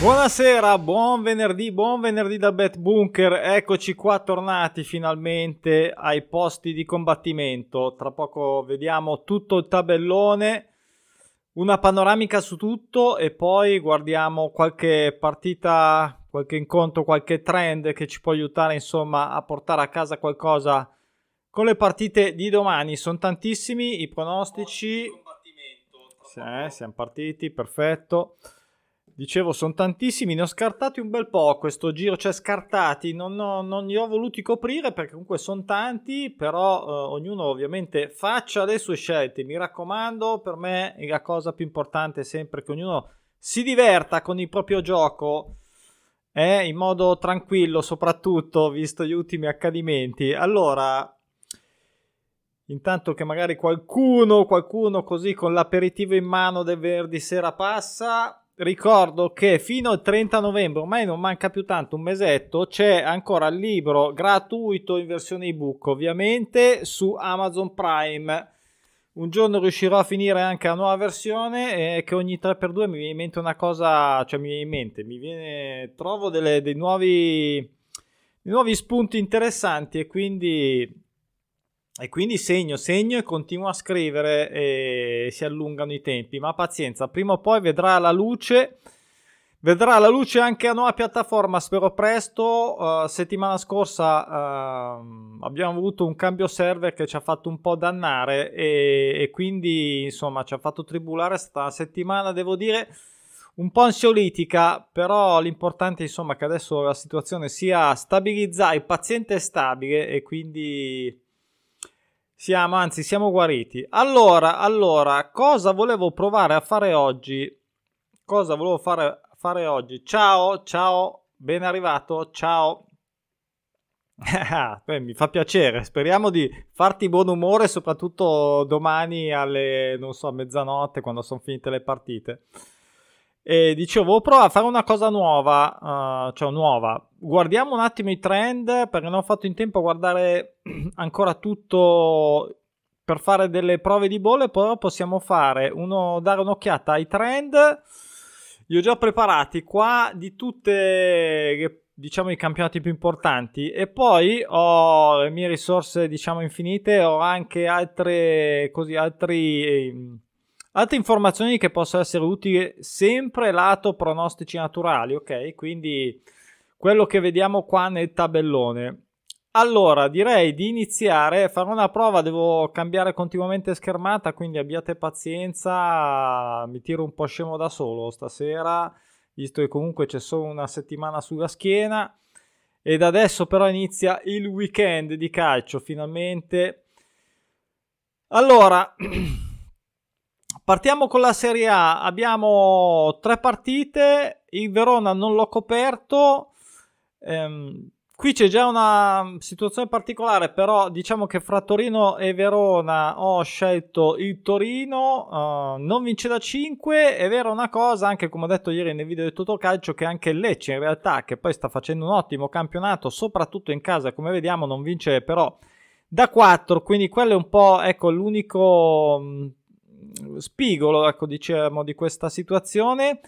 Buonasera, buon venerdì, buon venerdì da Bet Bunker. Eccoci qua tornati finalmente ai posti di combattimento. Tra poco vediamo tutto il tabellone, una panoramica su tutto e poi guardiamo qualche partita, qualche incontro, qualche trend che ci può aiutare insomma a portare a casa qualcosa con le partite di domani. Sono tantissimi i pronostici. Sì, siamo partiti, perfetto. Dicevo, sono tantissimi, ne ho scartati un bel po' questo giro, cioè scartati, non, ho, non li ho voluti coprire perché comunque sono tanti, però eh, ognuno ovviamente faccia le sue scelte. Mi raccomando, per me la cosa più importante è sempre che ognuno si diverta con il proprio gioco eh, in modo tranquillo, soprattutto visto gli ultimi accadimenti. Allora, intanto che magari qualcuno, qualcuno così con l'aperitivo in mano del venerdì sera passa ricordo che fino al 30 novembre, ormai non manca più tanto, un mesetto, c'è ancora il libro gratuito in versione ebook, ovviamente su Amazon Prime. Un giorno riuscirò a finire anche la nuova versione e che ogni 3x2 mi viene in mente una cosa, cioè mi viene in mente, mi viene, trovo delle, dei, nuovi, dei nuovi spunti interessanti e quindi e quindi segno, segno e continuo a scrivere e si allungano i tempi. Ma pazienza, prima o poi vedrà la luce. Vedrà la luce anche a nuova piattaforma, spero presto. Uh, settimana scorsa uh, abbiamo avuto un cambio server che ci ha fatto un po' dannare e, e quindi insomma ci ha fatto tribulare. È stata una settimana, devo dire, un po' ansiolitica, però l'importante insomma è che adesso la situazione sia stabilizzata, il paziente è stabile e quindi siamo, anzi, siamo guariti. Allora, allora, cosa volevo provare a fare oggi? Cosa volevo fare, fare oggi? Ciao, ciao, ben arrivato, ciao. Beh, mi fa piacere, speriamo di farti buon umore, soprattutto domani alle, non so, mezzanotte, quando sono finite le partite. E dicevo, provo a fare una cosa nuova, uh, cioè nuova. Guardiamo un attimo i trend perché non ho fatto in tempo a guardare ancora tutto per fare delle prove di bolle, però possiamo fare uno, dare un'occhiata ai trend. Io ho già preparati qua di tutte diciamo i campionati più importanti e poi ho le mie risorse diciamo infinite, ho anche altre così altri Altre informazioni che possono essere utili sempre lato pronostici naturali, ok? Quindi quello che vediamo qua nel tabellone. Allora, direi di iniziare, farò una prova, devo cambiare continuamente schermata, quindi abbiate pazienza, mi tiro un po' scemo da solo stasera, visto che comunque c'è solo una settimana sulla schiena. Ed adesso però inizia il weekend di calcio, finalmente. Allora, Partiamo con la Serie A, abbiamo tre partite, il Verona non l'ho coperto, ehm, qui c'è già una situazione particolare, però diciamo che fra Torino e Verona ho scelto il Torino, uh, non vince da 5, è vero una cosa, anche come ho detto ieri nel video del Totocalcio, che anche Lecce in realtà, che poi sta facendo un ottimo campionato, soprattutto in casa, come vediamo non vince però da 4, quindi quello è un po' ecco, l'unico spigolo, ecco, diciamo, di questa situazione.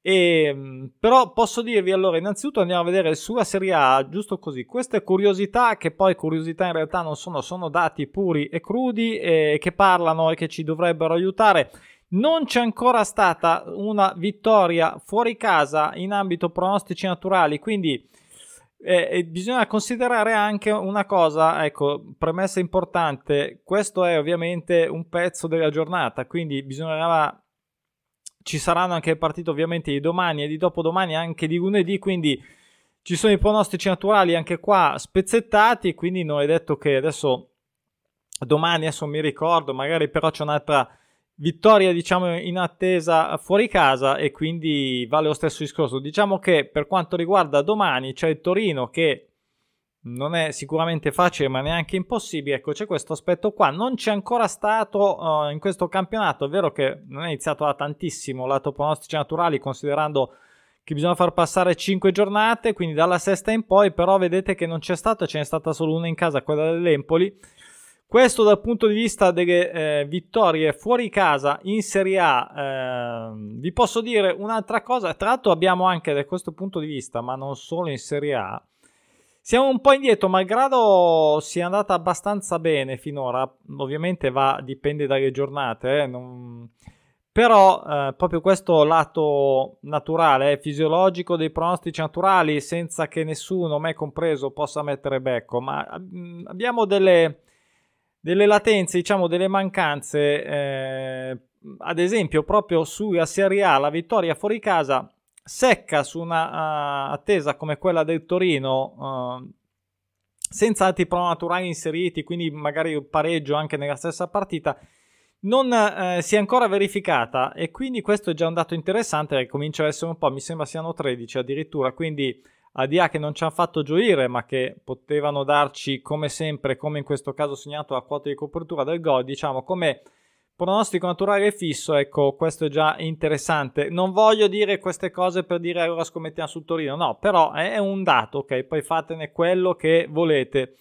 E, però posso dirvi allora, innanzitutto andiamo a vedere sulla Serie A, giusto così, queste curiosità che poi curiosità in realtà non sono, sono dati puri e crudi e che parlano e che ci dovrebbero aiutare. Non c'è ancora stata una vittoria fuori casa in ambito pronostici naturali, quindi eh, bisogna considerare anche una cosa, ecco, premessa importante, questo è ovviamente un pezzo della giornata, quindi bisognerà, ci saranno anche partite ovviamente di domani e di dopodomani, anche di lunedì, quindi ci sono i pronostici naturali anche qua spezzettati, quindi non è detto che adesso domani, adesso mi ricordo, magari però c'è un'altra vittoria diciamo in attesa fuori casa e quindi vale lo stesso discorso. Diciamo che per quanto riguarda domani c'è il Torino che non è sicuramente facile ma neanche impossibile. Ecco c'è questo aspetto qua. Non c'è ancora stato uh, in questo campionato è vero che non è iniziato da tantissimo lato pronostici naturali considerando che bisogna far passare 5 giornate quindi dalla sesta in poi però vedete che non c'è stato ce n'è stata solo una in casa quella dell'Empoli Questo dal punto di vista delle eh, vittorie fuori casa in Serie A. Eh, vi posso dire un'altra cosa, tra l'altro abbiamo anche da questo punto di vista, ma non solo in Serie A, siamo un po' indietro, malgrado sia andata abbastanza bene finora, ovviamente va, dipende dalle giornate, eh, non... però eh, proprio questo lato naturale, eh, fisiologico dei pronostici naturali, senza che nessuno, me compreso, possa mettere becco, ma mh, abbiamo delle delle latenze, diciamo delle mancanze, eh, ad esempio proprio sulla Serie A, la vittoria fuori casa secca su una uh, attesa come quella del Torino, uh, senza altri pronaturali inseriti, quindi magari un pareggio anche nella stessa partita, non eh, si è ancora verificata. E quindi questo è già un dato interessante, comincia ad essere un po', mi sembra siano 13 addirittura, quindi ADA che non ci hanno fatto gioire ma che potevano darci come sempre, come in questo caso segnato la quota di copertura del gol, diciamo come pronostico naturale fisso, ecco questo è già interessante. Non voglio dire queste cose per dire allora scommettiamo sul Torino, no, però è un dato, ok, poi fatene quello che volete.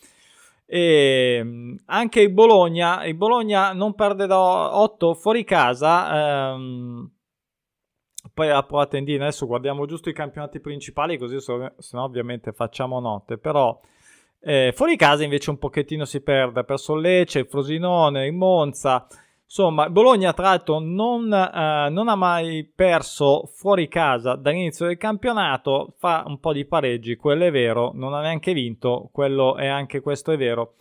E ehm, anche il Bologna, il Bologna non perde da 8 fuori casa. Ehm, poi la tendina, adesso guardiamo giusto i campionati principali così se no ovviamente facciamo notte, però eh, fuori casa invece un pochettino si perde per Sollecce, il Frosinone, il Monza, insomma Bologna tra l'altro non, eh, non ha mai perso fuori casa dall'inizio del campionato, fa un po' di pareggi, quello è vero, non ha neanche vinto, quello è anche questo è vero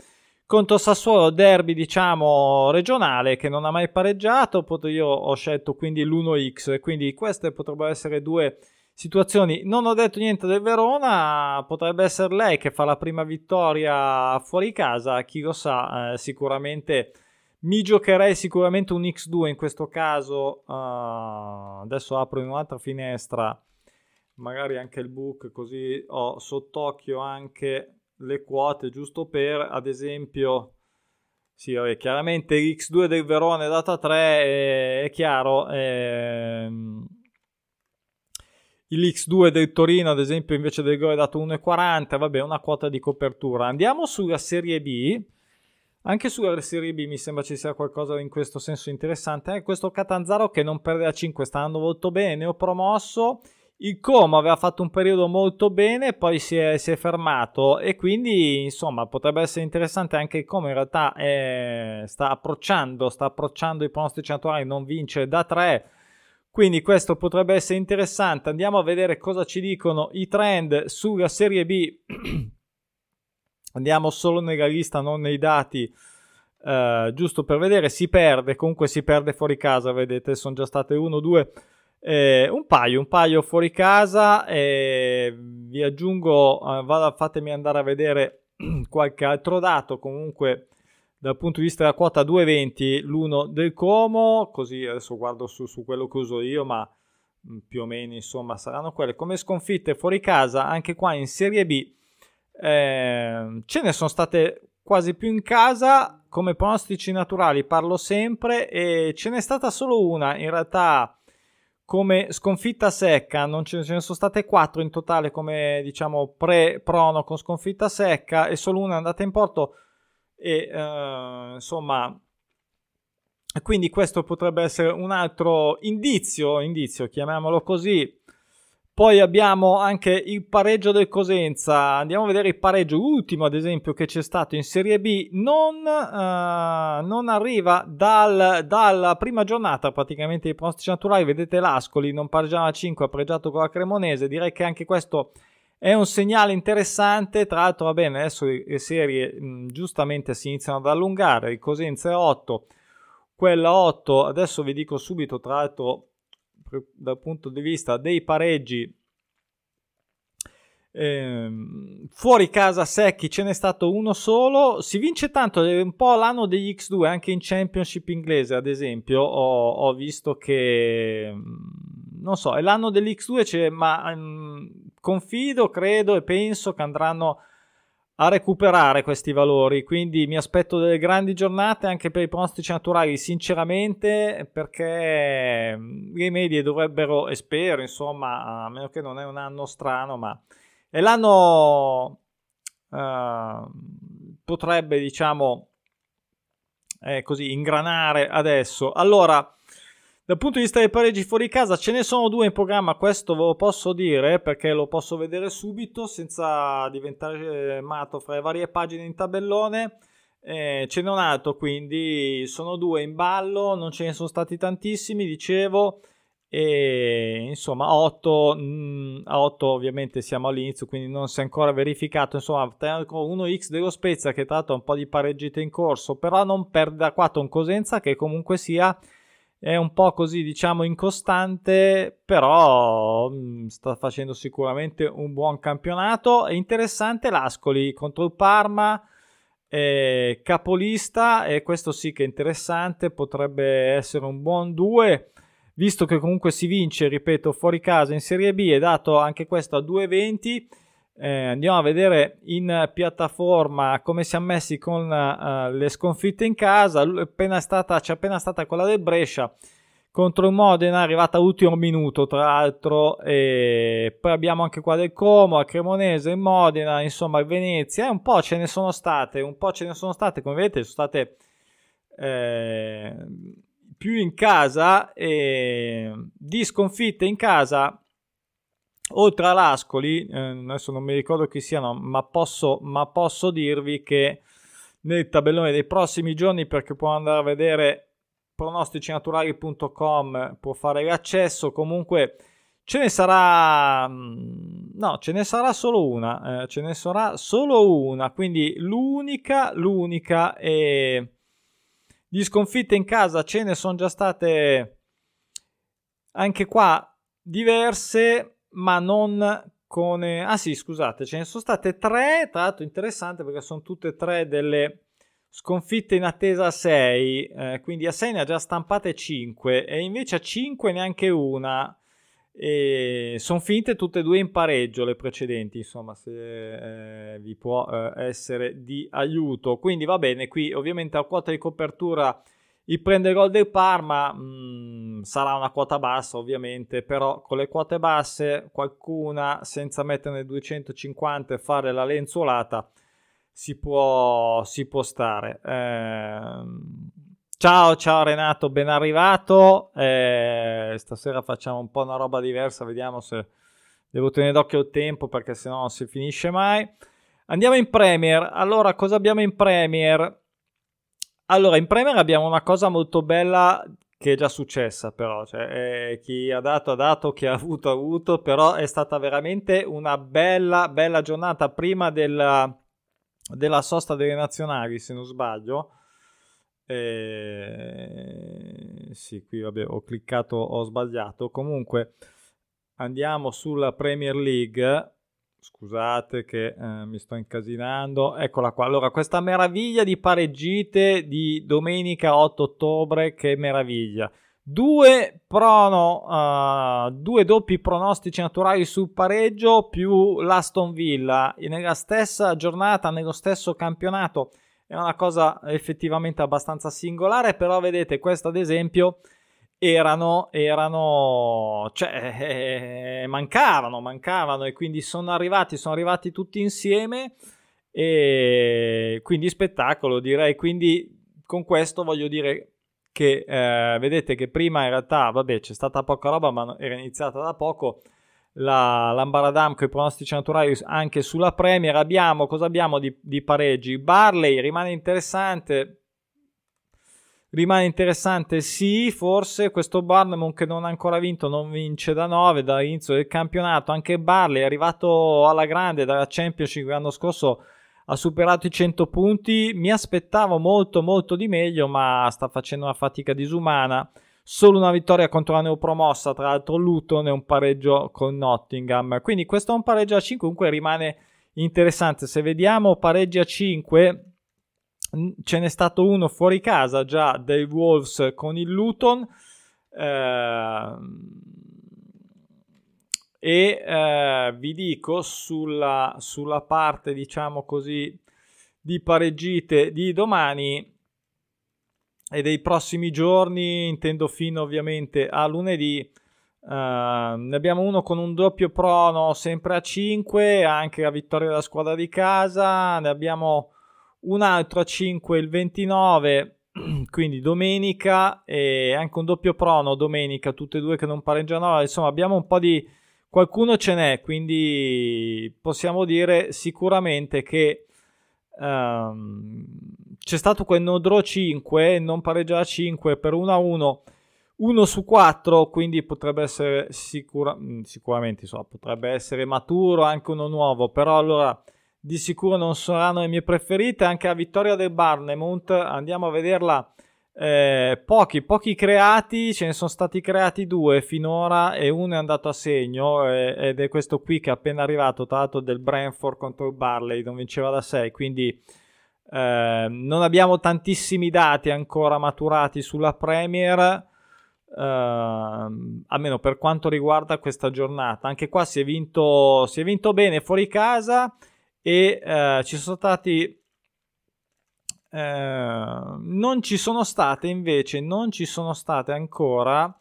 contro Sassuolo derby diciamo regionale che non ha mai pareggiato io ho scelto quindi l'1x quindi queste potrebbero essere due situazioni. Non ho detto niente del Verona potrebbe essere lei che fa la prima vittoria fuori casa chi lo sa eh, sicuramente mi giocherei sicuramente un x2 in questo caso uh, adesso apro in un'altra finestra magari anche il book così ho sott'occhio anche le quote giusto per, ad esempio, sì, vabbè, chiaramente l'X2 del Verona è data 3, è, è chiaro. Ehm, l'X2 del Torino, ad esempio, invece del gol è dato 1,40, vabbè, una quota di copertura. Andiamo sulla Serie B. Anche sulla Serie B mi sembra ci sia qualcosa in questo senso interessante. Eh, questo Catanzaro che non perde a 5 sta andando molto bene, ho promosso il Como aveva fatto un periodo molto bene, poi si è, si è, fermato e quindi insomma potrebbe essere interessante anche il Como in realtà è, sta approcciando, sta approcciando i pronostici naturali, non vince da 3. Quindi questo potrebbe essere interessante. Andiamo a vedere cosa ci dicono i trend sulla Serie B. Andiamo solo nella lista, non nei dati. Uh, giusto per vedere, si perde, comunque si perde fuori casa, vedete, sono già state 1, 2, eh, un paio, un paio fuori casa. Eh, vi aggiungo, eh, vada, fatemi andare a vedere qualche altro dato. Comunque, dal punto di vista della quota 2,20, l'uno del Como. Così adesso guardo su, su quello che uso io, ma mm, più o meno insomma saranno quelle. Come sconfitte fuori casa, anche qua in Serie B, eh, ce ne sono state quasi più in casa. Come pronostici naturali parlo sempre e ce n'è stata solo una. In realtà come sconfitta secca, non ce ne sono state quattro in totale come diciamo pre-prono con sconfitta secca e solo una è andata in porto e uh, insomma quindi questo potrebbe essere un altro indizio, indizio chiamiamolo così poi abbiamo anche il pareggio del Cosenza. Andiamo a vedere il pareggio ultimo, ad esempio, che c'è stato in Serie B. Non, uh, non arriva dal, dalla prima giornata praticamente i pronostici naturali. Vedete l'Ascoli, non pareggiava a 5, ha pareggiato con la Cremonese. Direi che anche questo è un segnale interessante. Tra l'altro, va bene, adesso le serie mh, giustamente si iniziano ad allungare. Il Cosenza è 8, quella 8. Adesso vi dico subito, tra l'altro dal punto di vista dei pareggi ehm, fuori casa secchi ce n'è stato uno solo. Si vince tanto è un po' l'anno degli X2 anche in Championship inglese ad esempio. Ho, ho visto che mm, non so è l'anno dell'X2 ma um, confido credo e penso che andranno a recuperare questi valori. Quindi mi aspetto delle grandi giornate anche per i pronostici naturali, sinceramente, perché mm, le medie dovrebbero, e spero, insomma, a meno che non è un anno strano, ma è l'anno uh, potrebbe, diciamo, eh, così ingranare adesso. Allora, dal punto di vista dei pareggi fuori casa ce ne sono due in programma, questo ve lo posso dire perché lo posso vedere subito senza diventare matto fra le varie pagine in tabellone. Eh, ce n'è un altro, quindi sono due in ballo, non ce ne sono stati tantissimi, dicevo. E insomma, 8 mm, a 8 ovviamente siamo all'inizio, quindi non si è ancora verificato. Insomma, 1x dello Spezia che tra l'altro ha un po' di pareggite in corso, però non perde da 4 un Cosenza che comunque sia è un po' così diciamo incostante, però mm, sta facendo sicuramente un buon campionato. È interessante l'Ascoli contro il Parma eh, capolista e questo sì che è interessante, potrebbe essere un buon 2 visto che comunque si vince, ripeto, fuori casa in Serie B è dato anche questo a 2,20. Eh, andiamo a vedere in piattaforma come siamo messi con uh, le sconfitte in casa. Appena stata, c'è appena stata quella del Brescia contro il Modena, arrivata all'ultimo minuto tra l'altro. E poi abbiamo anche qua del Como, a Cremonese, il Modena, insomma il Venezia. Un po' ce ne sono state, un po' ce ne sono state, come vedete, sono state. Eh, più in casa e di sconfitte in casa oltre all'Ascoli eh, adesso non mi ricordo chi siano ma posso, ma posso dirvi che nel tabellone dei prossimi giorni perché può andare a vedere pronosticinaturali.com può fare l'accesso comunque ce ne sarà mm, no ce ne sarà solo una eh, ce ne sarà solo una quindi l'unica l'unica è di sconfitte in casa ce ne sono già state anche qua diverse, ma non con... Ah sì, scusate, ce ne sono state tre, tra l'altro interessante perché sono tutte e tre delle sconfitte in attesa a 6, eh, quindi a 6 ne ha già stampate 5 e invece a 5 neanche una e sono finite tutte e due in pareggio le precedenti, insomma, se eh, vi può eh, essere di aiuto. Quindi va bene, qui ovviamente la quota di copertura il prende gol del Parma mh, mm, sarà una quota bassa, ovviamente, però con le quote basse qualcuna senza metterne 250 e fare la lenzuolata si può, si può stare. Eh, Ciao, ciao Renato, ben arrivato. Eh, stasera facciamo un po' una roba diversa, vediamo se devo tenere d'occhio il tempo perché sennò non si finisce mai. Andiamo in Premier. Allora, cosa abbiamo in Premier? Allora, in Premier abbiamo una cosa molto bella che è già successa, però. Cioè, eh, chi ha dato ha dato, chi ha avuto ha avuto, però è stata veramente una bella, bella giornata prima della, della sosta delle nazionali, se non sbaglio eh, sì, qui vabbè, ho cliccato, ho sbagliato. Comunque andiamo sulla Premier League. Scusate che eh, mi sto incasinando. Eccola qua. Allora, questa meraviglia di pareggite di domenica 8 ottobre, che meraviglia. Due, prono, uh, due doppi pronostici naturali sul pareggio più l'Aston Villa nella stessa giornata, nello stesso campionato è una cosa effettivamente abbastanza singolare, però vedete, questo ad esempio erano, erano cioè, eh, mancavano, mancavano e quindi sono arrivati, sono arrivati tutti insieme e quindi spettacolo direi, quindi con questo voglio dire che eh, vedete che prima in realtà, vabbè, c'è stata poca roba, ma era iniziata da poco la Lambaradam con i pronostici naturali anche sulla Premier. Abbiamo, cosa abbiamo di, di pareggi? Barley rimane interessante. Rimane interessante, sì, forse questo Barnum che non ha ancora vinto, non vince da 9 dall'inizio del campionato. Anche Barley è arrivato alla grande dalla Championship l'anno scorso, ha superato i 100 punti. Mi aspettavo molto, molto di meglio, ma sta facendo una fatica disumana solo una vittoria contro la neopromossa, tra l'altro Luton e un pareggio con Nottingham. Quindi questo è un pareggio a 5, comunque rimane interessante. Se vediamo pareggi a 5, ce n'è stato uno fuori casa già dei Wolves con il Luton. Eh, e eh, vi dico sulla, sulla parte diciamo così di pareggite di domani e dei prossimi giorni, intendo fino ovviamente a lunedì. Uh, ne abbiamo uno con un doppio prono sempre a 5, anche la vittoria della squadra di casa. Ne abbiamo un altro a 5 il 29, quindi domenica e anche un doppio prono domenica, tutte e due che non pareggiano, insomma abbiamo un po' di... qualcuno ce n'è, quindi possiamo dire sicuramente che um, c'è stato quel no draw 5, non pareggia 5 per 1 a 1, 1 su 4, quindi potrebbe essere sicura, mm, sicuramente insomma, potrebbe essere maturo anche uno nuovo, però allora di sicuro non saranno le mie preferite. Anche la vittoria del Barnemount, andiamo a vederla. Eh, pochi, pochi creati, ce ne sono stati creati due finora e uno è andato a segno eh, ed è questo qui che è appena arrivato, tra l'altro del Brentford contro il Barley, non vinceva da 6, quindi eh, non abbiamo tantissimi dati ancora maturati sulla Premier, Uh, almeno per quanto riguarda questa giornata. Anche qua si è vinto, si è vinto bene fuori casa e eh, ci sono stati eh, non ci sono state invece non ci sono state ancora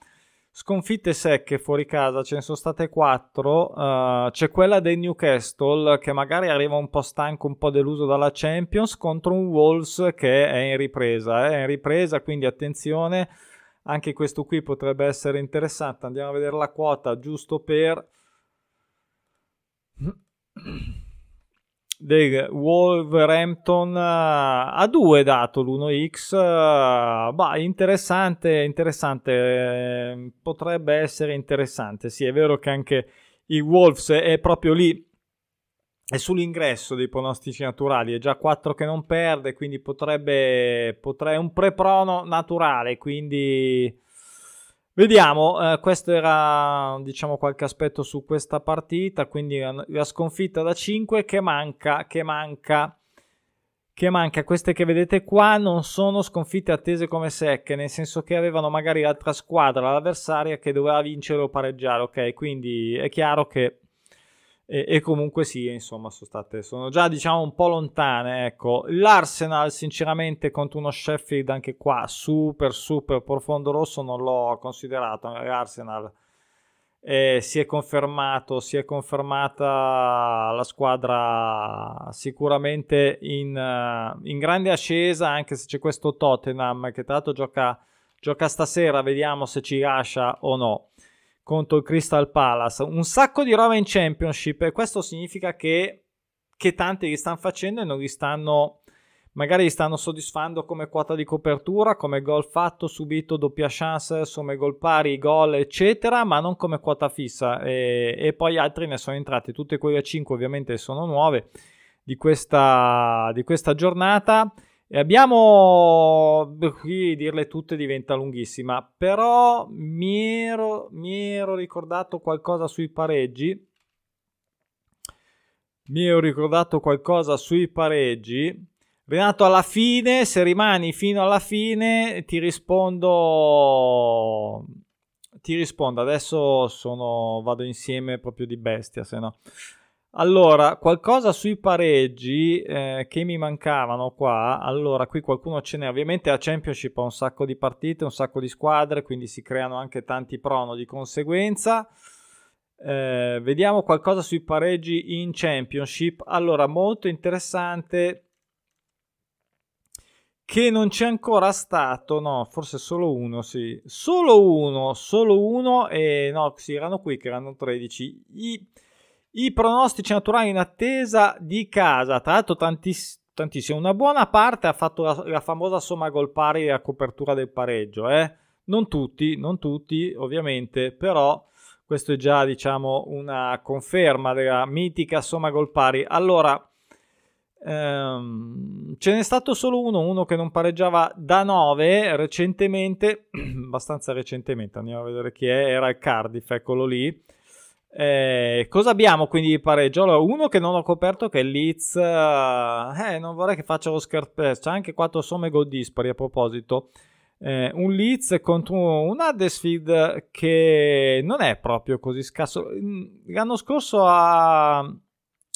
sconfitte secche fuori casa. Ce ne sono state quattro. Uh, c'è quella del Newcastle che magari arriva un po' stanco un po' deluso dalla Champions contro un Wolves che è in ripresa. Eh? è in ripresa quindi attenzione anche questo qui potrebbe essere interessante. Andiamo a vedere la quota giusto per del Wolverhampton uh, a 2 dato l'1x uh, bah, interessante interessante eh, potrebbe essere interessante. Sì è vero che anche il Wolves è proprio lì è sull'ingresso dei pronostici naturali è già 4 che non perde quindi potrebbe potrebbe un preprono naturale quindi Vediamo, eh, questo era diciamo qualche aspetto su questa partita, quindi la sconfitta da 5 che manca, che manca, che manca, queste che vedete qua non sono sconfitte attese come secche, nel senso che avevano magari l'altra squadra, l'avversaria che doveva vincere o pareggiare, ok? Quindi è chiaro che e, e, comunque sì, insomma, sono state sono già diciamo un po' lontane. Ecco, l'Arsenal, sinceramente, contro uno Sheffield anche qua super super profondo rosso, non l'ho considerato. L'Arsenal eh, si è confermato, si è confermata la squadra sicuramente in, uh, in grande ascesa, anche se c'è questo Tottenham che tra l'altro gioca, gioca stasera, vediamo se ci lascia o no contro il Crystal Palace. Un sacco di roba in Championship e questo significa che, che tanti li stanno facendo e non li stanno magari li stanno soddisfando come quota di copertura, come gol fatto, subito, doppia chance, come gol pari, gol, eccetera, ma non come quota fissa. E, e poi altri ne sono entrati, tutte quelle 5 ovviamente sono nuove di questa, di questa giornata. E abbiamo, qui dirle tutte diventa lunghissima, però mi ero, mi ero ricordato qualcosa sui pareggi. Mi ero ricordato qualcosa sui pareggi. Renato, alla fine, se rimani fino alla fine, ti rispondo. Ti rispondo. Adesso sono, vado insieme proprio di bestia, se no. Allora, qualcosa sui pareggi eh, che mi mancavano qua. Allora, qui qualcuno ce n'è. Ovviamente la Championship ha un sacco di partite, un sacco di squadre, quindi si creano anche tanti prono di conseguenza. Eh, vediamo qualcosa sui pareggi in Championship. Allora, molto interessante che non c'è ancora stato, no, forse solo uno, sì. Solo uno, solo uno e no, sì, erano qui che erano 13. I i pronostici naturali in attesa di casa, tra l'altro tantiss- tantissimo, una buona parte ha fatto la, la famosa somma gol pari a copertura del pareggio, eh? non tutti, non tutti ovviamente, però questo è già diciamo una conferma della mitica somma gol pari. Allora, ehm, ce n'è stato solo uno, uno che non pareggiava da 9 recentemente, abbastanza recentemente, andiamo a vedere chi è, era il Cardiff, eccolo lì eh, cosa abbiamo quindi di pareggio? Allora, uno che non ho coperto che è Leeds. Eh, non vorrei che faccia lo scarpes. C'è anche quattro somme gol dispari a proposito. Eh, un Leeds contro un Huddersfield che non è proprio così scarso. Mm, l'anno scorso ha...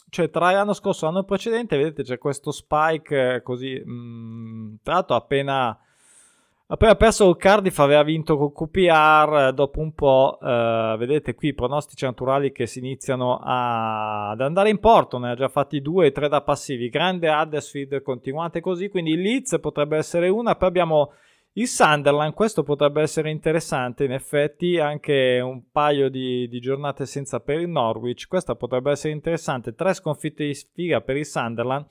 Cioè, tra l'anno scorso e l'anno precedente, vedete, c'è questo spike così... Mh, mm, tra l'altro appena Appena perso il Cardiff aveva vinto con QPR, dopo un po', eh, vedete qui i pronostici naturali che si iniziano a, ad andare in porto, ne ha già fatti due e tre da passivi, grande Huddersfield, continuate così, quindi il Leeds potrebbe essere una, poi abbiamo il Sunderland, questo potrebbe essere interessante in effetti, anche un paio di, di giornate senza per il Norwich, questa potrebbe essere interessante, tre sconfitte di sfiga per il Sunderland,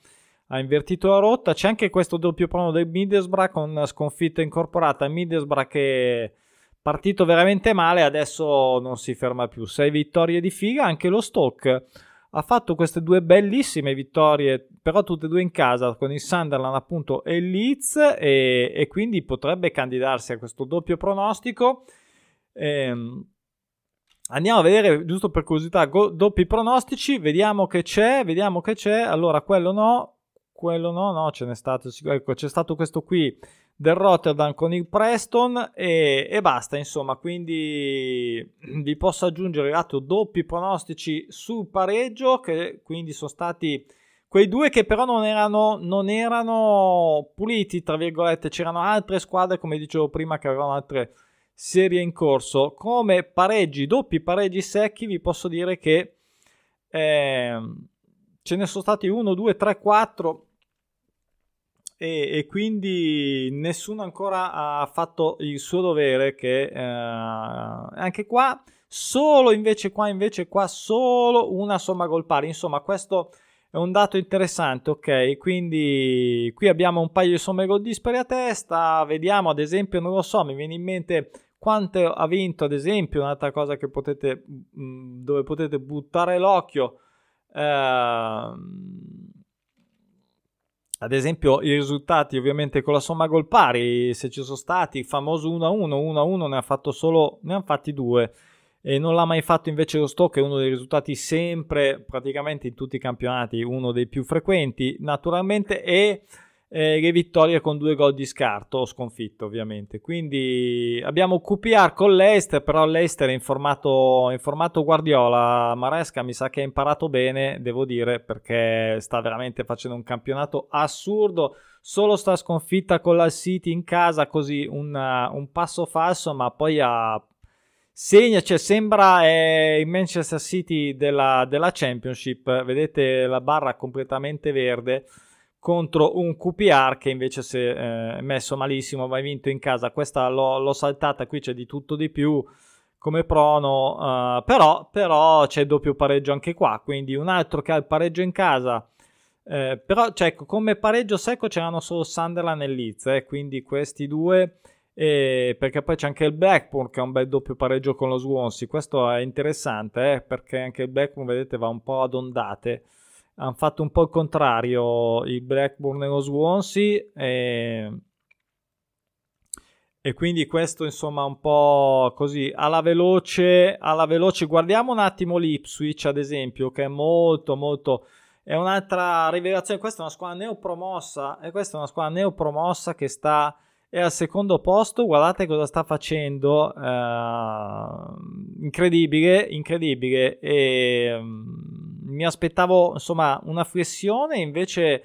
ha invertito la rotta. C'è anche questo doppio prono del Middlesbrough con sconfitta incorporata. Middlesbrough che è partito veramente male, adesso non si ferma più. Sei vittorie di figa, anche lo Stoke ha fatto queste due bellissime vittorie, però tutte e due in casa con il Sunderland appunto e il Leeds e, e quindi potrebbe candidarsi a questo doppio pronostico. Ehm, Andiamo a vedere, giusto per curiosità, go- doppi pronostici, vediamo che c'è, vediamo che c'è, allora quello no, quello no, no, ce n'è stato, ecco, c'è stato questo qui del Rotterdam con il Preston e, e basta, insomma, quindi vi posso aggiungere l'atto doppi pronostici sul pareggio, che quindi sono stati quei due che però non erano, non erano puliti, tra virgolette, c'erano altre squadre, come dicevo prima, che avevano altre serie in corso. Come pareggi, doppi pareggi secchi, vi posso dire che eh, ce ne sono stati 1, 2, 3, 4 e, e, quindi nessuno ancora ha fatto il suo dovere che eh, anche qua solo invece qua invece qua solo una somma gol pari. Insomma questo è un dato interessante ok? Quindi qui abbiamo un paio di somme gol dispari a testa. Vediamo ad esempio non lo so mi viene in mente quanto ha vinto ad esempio un'altra cosa che potete mm, dove potete buttare l'occhio. Eh, ad esempio i risultati ovviamente con la somma gol pari, se ci sono stati il famoso 1-1, 1-1 ne ha fatto solo, ne hanno fatti due. E non l'ha mai fatto invece lo Stoke, è uno dei risultati sempre praticamente in tutti i campionati, uno dei più frequenti. Naturalmente e eh, le vittorie con due gol di scarto, sconfitto ovviamente. Quindi abbiamo QPR con l'Eister, però l'Eister è in formato, in formato Guardiola. Maresca mi sa che ha imparato bene, devo dire, perché sta veramente facendo un campionato assurdo. Solo sta sconfitta con la City in casa, così una, un passo falso, ma poi ha segna, cioè sembra eh, il Manchester City della, della Championship. Vedete la barra completamente verde contro un QPR che invece si è eh, messo malissimo, va vinto in casa. Questa l'ho, l'ho, saltata, qui c'è di tutto di più come prono, uh, però, però, c'è doppio pareggio anche qua, quindi un altro che ha il pareggio in casa. Eh, però cioè, ecco, come pareggio secco c'erano solo Sunderland e Leeds, eh, quindi questi due, eh, perché poi c'è anche il Blackburn che ha un bel doppio pareggio con lo Swansea, questo è interessante eh, perché anche il Blackburn vedete va un po' ad ondate hanno fatto un po' il contrario il Blackburn e lo Swansea e, e quindi questo insomma un po' così alla veloce alla veloce. Guardiamo un attimo l'Ipswich ad esempio che è molto molto è un'altra rivelazione. Questa è una squadra neopromossa e questa è una squadra neopromossa che sta è al secondo posto. Guardate cosa sta facendo uh, incredibile incredibile. E um, mi aspettavo insomma una flessione, invece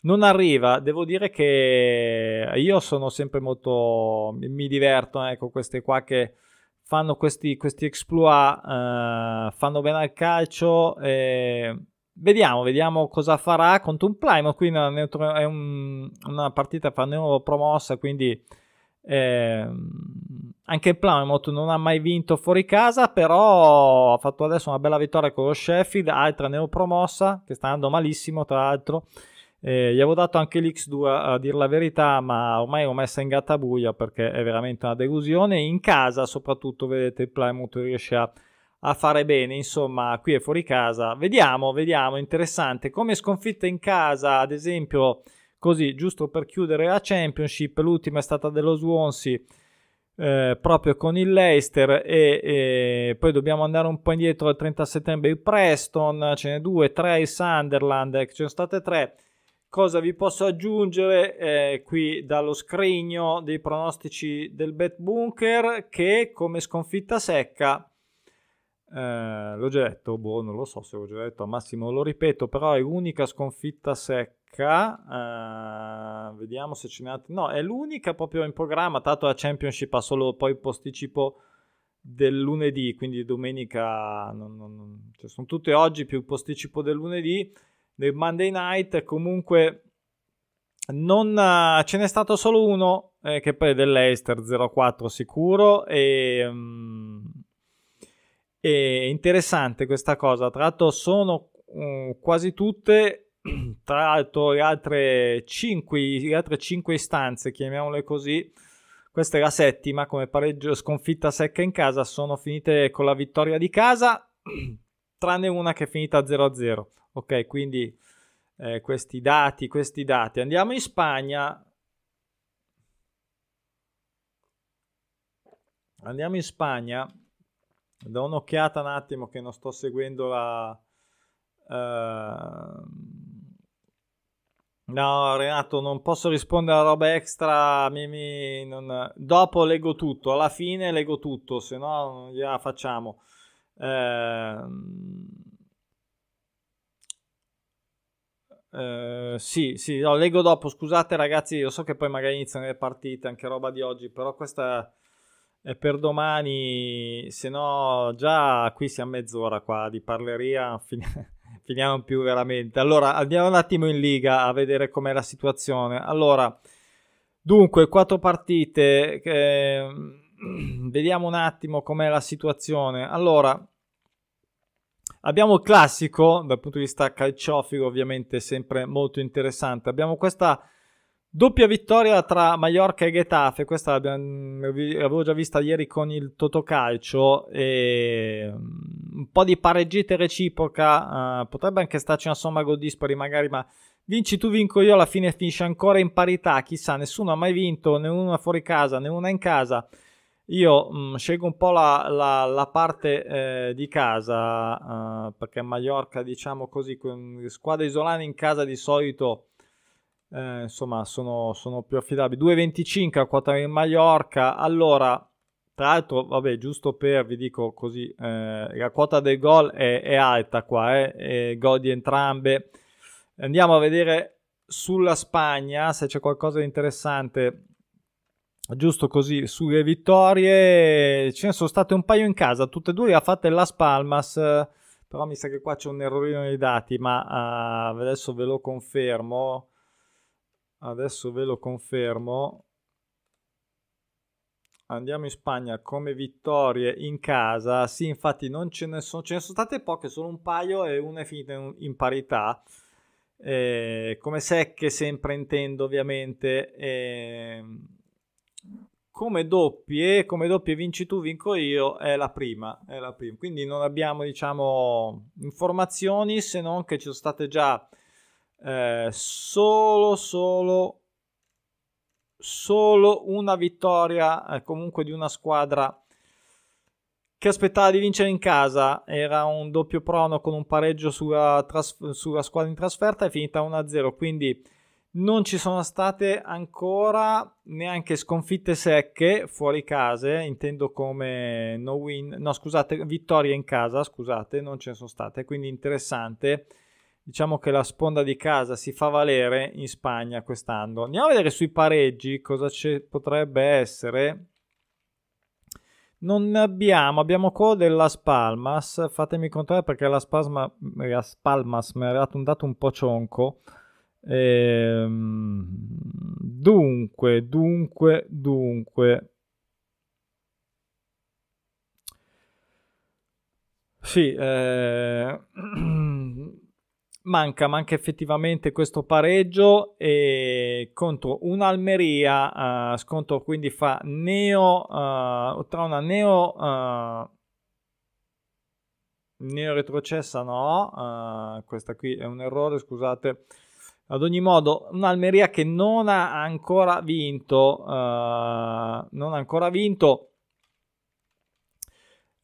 non arriva. Devo dire che io sono sempre molto. mi diverto ecco, queste qua che fanno questi, questi exploit, eh, fanno bene al calcio. Eh, vediamo, vediamo cosa farà contro un Plymouth. Qui è un, una partita fra promossa, quindi. Eh, anche Plymouth non ha mai vinto fuori casa, però ha fatto adesso una bella vittoria con lo Sheffield, altra neopromossa che sta andando malissimo tra l'altro. Eh, gli avevo dato anche l'X2 a, a dire la verità, ma ormai l'ho messa in gattabuia perché è veramente una delusione. In casa, soprattutto, vedete, il Plymouth riesce a, a fare bene. Insomma, qui è fuori casa. Vediamo, vediamo, interessante. Come sconfitta in casa, ad esempio, così, giusto per chiudere la Championship, l'ultima è stata dello Swansea eh, proprio con il Leicester e, e, poi dobbiamo andare un po' indietro al 30 settembre il Preston, ce n'è due, tre il Sunderland, ce ne sono state tre. Cosa vi posso aggiungere eh, qui dallo scrigno dei pronostici del Bet Bunker che come sconfitta secca eh, l'ho già detto, boh, non lo so se l'ho già detto, al massimo lo ripeto, però è l'unica sconfitta secca. Eh, vediamo se ce n'è altri. No, è l'unica proprio in programma. Tanto la Championship ha solo poi posticipo del lunedì, quindi domenica non, non, cioè sono tutte oggi più posticipo del lunedì. Del Monday night comunque non, uh, ce n'è stato solo uno eh, che poi è dell'Eister 0-4 sicuro e um, è interessante questa cosa. Tra l'altro sono uh, quasi tutte, tra l'altro le altre 5, le altre 5 istanze, chiamiamole così, questa è la settima come pareggio sconfitta secca in casa, sono finite con la vittoria di casa, tranne una che è finita 0-0. Ok, quindi eh, questi dati, questi dati. Andiamo in Spagna. Andiamo in Spagna do un'occhiata un attimo che non sto seguendo la... Uh... No, Renato, non posso rispondere a roba extra. Mi, mi, non... Dopo leggo tutto, alla fine leggo tutto, se no non gliela facciamo. Eh... Eh, sì, sì, no, leggo dopo. Scusate, ragazzi, io so che poi magari iniziano le partite, anche roba di oggi, però questa e per domani, se no già qui siamo mezz'ora qua di parleria, fin- finiamo più veramente. Allora, andiamo un attimo in Liga a vedere com'è la situazione. Allora, dunque, quattro partite, eh, vediamo un attimo com'è la situazione. Allora, abbiamo il classico, dal punto di vista calciofilo ovviamente sempre molto interessante. Abbiamo questa Doppia vittoria tra Mallorca e Getafe, questa l'avevo già vista ieri con il Totocalcio, e mm, un po' di pareggite reciproca, uh, potrebbe anche starci una somma gol dispari magari, ma vinci tu, vinco io, alla fine finisce ancora in parità, chissà, nessuno ha mai vinto, né una fuori casa, né una in casa. Io mh, mm, scelgo un po' la, la, la parte eh, di casa, uh, perché Mallorca, diciamo così, squadre isolane in casa di solito eh, insomma sono, sono, più affidabili. 2,25 a quota in Mallorca. Allora tra l'altro vabbè giusto per vi dico così eh, la quota del gol è, è alta qua eh, gol di entrambe. Andiamo a vedere sulla Spagna se c'è qualcosa di interessante. Giusto così sulle vittorie ce ne sono state un paio in casa tutte e due le ha fatte Las Palmas però mi sa che qua c'è un errorino nei dati ma uh, adesso ve lo confermo adesso ve lo confermo. Andiamo in Spagna come vittorie in casa. Sì infatti non ce ne sono ce ne sono state poche solo un paio e una è finita in, in parità. Eh, come secche sempre intendo ovviamente. Eh, come doppie come doppie vinci tu vinco io è la prima è la prima. Quindi non abbiamo diciamo informazioni se non che ci sono state già eh, solo, solo, solo una vittoria eh, comunque di una squadra che aspettava di vincere in casa. Era un doppio prono con un pareggio sulla, tras- sulla squadra in trasferta, è finita 1-0. Quindi non ci sono state ancora neanche sconfitte secche fuori case, intendo come no win, no scusate, vittorie in casa, scusate, non ce ne sono state, quindi interessante diciamo che la sponda di casa si fa valere in Spagna quest'anno. Andiamo a vedere sui pareggi cosa ci potrebbe essere. Non abbiamo, abbiamo quello della Spalmas. Fatemi controllare perché la, Spasma, la Spalmas mi ha dato un dato un po' cionco. Ehm, dunque, dunque, dunque. Sì, eh, manca, manca effettivamente questo pareggio e contro un'Almeria, uh, scontro quindi fa neo, uh, tra una neo, uh, neo retrocessa no, questa qui è un errore scusate, ad ogni modo un'Almeria che non ha ancora vinto, non ha ancora vinto,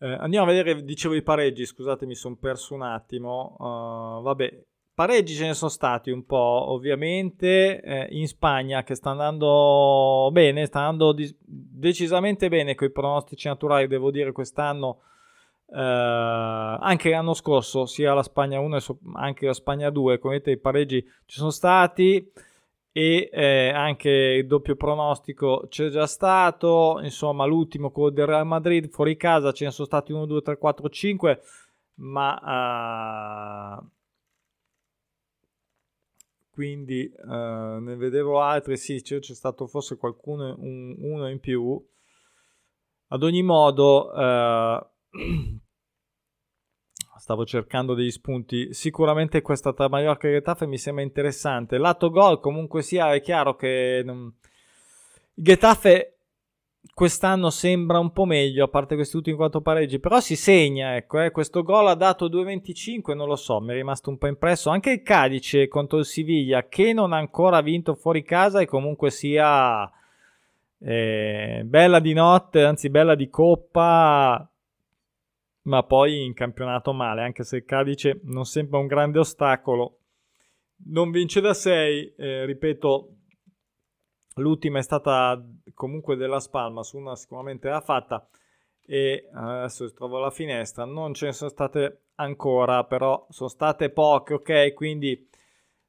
eh, andiamo a vedere, dicevo i pareggi, scusate mi sono perso un attimo. Uh, vabbè, Pareggi ce ne sono stati un po', ovviamente, eh, in Spagna che sta andando bene, sta andando di- decisamente bene con i pronostici naturali, devo dire quest'anno eh, anche l'anno scorso sia la Spagna 1 e so- anche la Spagna 2 come vedete i pareggi ci sono stati e eh, anche il doppio pronostico c'è già stato insomma l'ultimo quello del Real Madrid fuori casa ce ne sono stati 1 2 3 4 5 ma uh, quindi uh, ne vedevo altri sì c'è, c'è stato forse qualcuno un, uno in più ad ogni modo uh, stavo cercando degli spunti. Sicuramente questa tra Mallorca e Getafe mi sembra interessante. Lato gol, comunque sia, è chiaro che non... Getafe quest'anno sembra un po' meglio, a parte questi ultimi quattro pareggi, però si segna, ecco, eh. questo gol ha dato 2,25, non lo so, mi è rimasto un po' impresso. Anche il Cadice contro il Siviglia, che non ha ancora vinto fuori casa e comunque sia eh, bella di notte, anzi bella di coppa, ma poi in campionato male, anche se il Cadice non sembra un grande ostacolo. Non vince da 6, eh, ripeto, l'ultima è stata comunque della Spalma, su una sicuramente l'ha fatta e adesso trovo la finestra, non ce ne sono state ancora, però sono state poche, ok? Quindi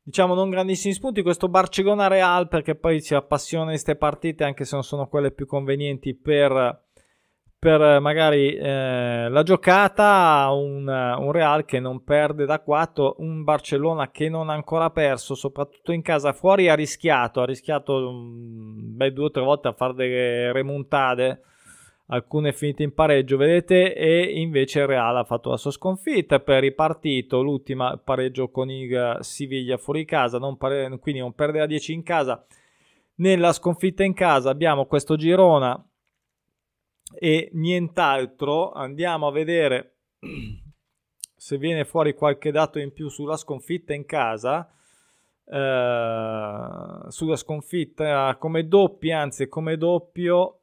diciamo non grandissimi spunti, questo Barcellona Real perché poi ci appassiona queste partite anche se non sono quelle più convenienti per per eh, magari eh, la giocata un, un, Real che non perde da 4, un Barcellona che non ha ancora perso, soprattutto in casa fuori ha rischiato, ha rischiato um, beh, due o tre volte a fare delle remontate, alcune finite in pareggio, vedete, e invece il Real ha fatto la sua sconfitta, è ripartito l'ultima pareggio con il Siviglia fuori casa, non pare, quindi non perde a 10 in casa. Nella sconfitta in casa abbiamo questo Girona e nient'altro. Andiamo a vedere se viene fuori qualche dato in più sulla sconfitta in casa. Uh, sulla sconfitta come doppia, anzi come doppio.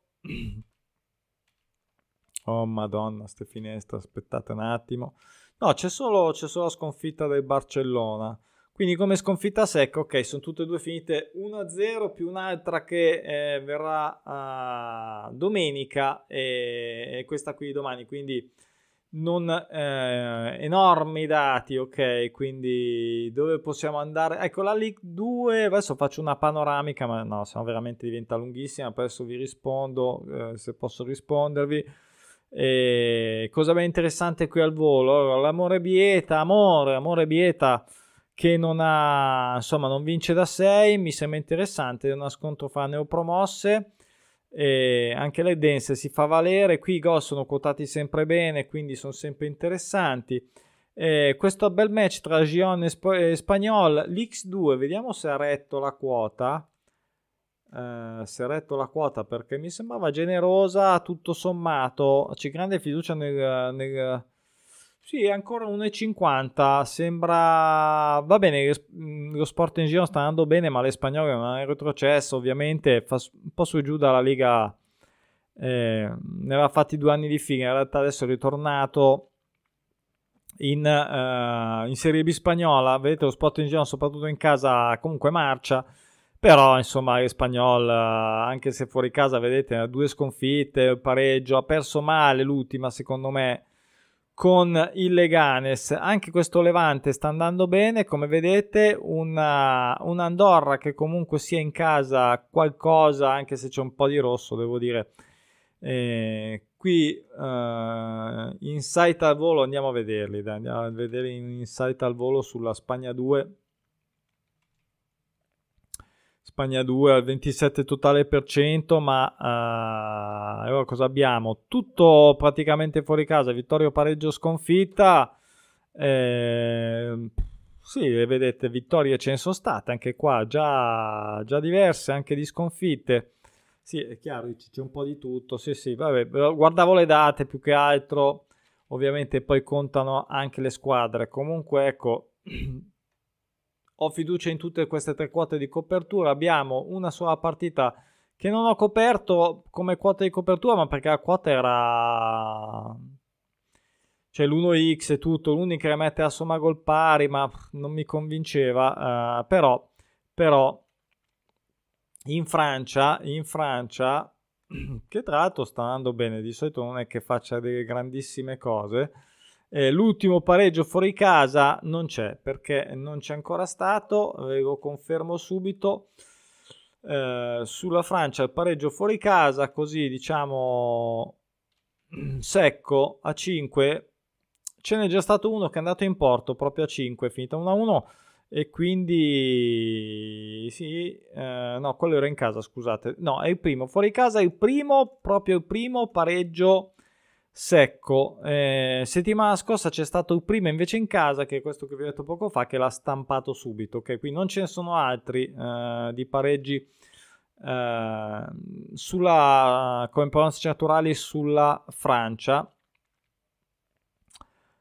Oh madonna, ste finestre, aspettate un attimo. No, c'è solo, c'è solo la sconfitta del Barcellona. Quindi come sconfitta secca, ok, sono tutte e due finite 1-0 più un'altra che eh, verrà uh, domenica e, e, questa qui domani, quindi non eh, enormi dati, ok, quindi dove possiamo andare? Ecco la League 2, adesso faccio una panoramica, ma no, se no veramente diventa lunghissima, adesso vi rispondo, eh, se posso rispondervi. E cosa è interessante qui al volo? L'amore bieta, amore, amore bieta che non ha insomma non vince da 6 mi sembra interessante è una scontro fra neopromosse e anche le dense si fa valere qui i gol sono quotati sempre bene quindi sono sempre interessanti. E questo bel match tra Gion e, Sp- e Spagnol l'X2 vediamo se ha retto la quota. Eh, se ha retto la quota perché mi sembrava generosa tutto sommato. C'è grande fiducia nel, nel sì, ancora 1,50. Sembra. Va bene, mm, lo sport in giro sta andando bene, ma l'espagnolo non è retrocesso. Ovviamente fa un po' su e giù dalla Liga. Eh, ne aveva fatti due anni di fine. In realtà adesso è ritornato in, uh, in Serie B spagnola. Vedete, lo sport in giro, soprattutto in casa, comunque marcia. Però, insomma, l'Espagnol, anche se fuori casa, vedete, ha due sconfitte, pareggio, ha perso male l'ultima, secondo me con il Leganes. Anche questo Levante sta andando bene, come vedete, una, un Andorra che comunque sia in casa qualcosa, anche se c'è un po' di rosso, devo dire. Eh, qui uh, insight al volo andiamo a vederli, dai, andiamo a vedere in insight al volo sulla Spagna 2 Spagna 2 al 27 totale per cento, ma uh, allora cosa abbiamo? Tutto praticamente fuori casa, vittoria o pareggio sconfitta. Eh, sì, vedete, vittorie ce ne sono state anche qua, già, già diverse, anche di sconfitte. Sì, è chiaro, c'è un po' di tutto. Sì, sì, vabbè, guardavo le date più che altro. Ovviamente poi contano anche le squadre. Comunque, ecco, ho fiducia in tutte queste tre quote di copertura. Abbiamo una sola partita che non ho coperto come quota di copertura, ma perché la quota era cioè l'1x e tutto, l'unica che mette a somma gol pari, ma non mi convinceva. Uh, però, però in Francia, in Francia che tra l'altro sta andando bene, di solito non è che faccia delle grandissime cose. Eh, l'ultimo pareggio fuori casa non c'è perché non c'è ancora stato, ve lo confermo subito. Eh, sulla Francia il pareggio fuori casa, così diciamo secco a 5. Ce n'è già stato uno che è andato in porto proprio a 5, è finita 1-1 e quindi sì, eh, no, quello era in casa, scusate. No, è il primo. Fuori casa è il primo, proprio il primo pareggio secco. Eh, settimana scorsa c'è stato il primo invece in casa, che è questo che vi ho detto poco fa, che l'ha stampato subito. Ok, qui non ce ne sono altri eh, di pareggi eh, sulla, come pronostici naturali sulla Francia.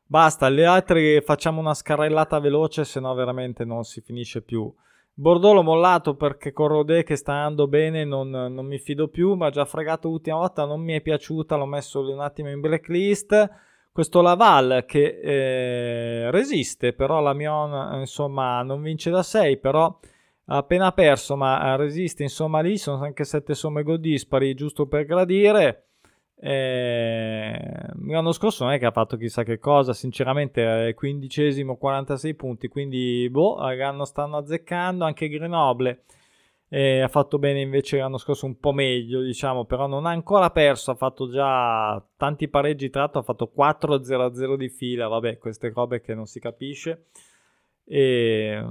Basta, le altre facciamo una scarrellata veloce, se no veramente non si finisce più. Bordeaux l'ho mollato perché con Rodé che sta andando bene non, non, mi fido più, ma già fregato l'ultima volta, non mi è piaciuta, l'ho messo un attimo in blacklist. Questo Laval che eh, resiste, però la Mion insomma non vince da 6, però ha appena perso, ma resiste insomma lì, sono anche 7 somme gol dispari, giusto per gradire. Eh, l'anno scorso non è che ha fatto chissà che cosa, sinceramente è quindicesimo, 46 punti, quindi boh, stanno azzeccando, anche Grenoble eh, ha fatto bene invece l'anno scorso un po' meglio, diciamo, però non ha ancora perso, ha fatto già tanti pareggi tratto, ha fatto 4-0-0 di fila, vabbè, queste robe che non si capisce. E,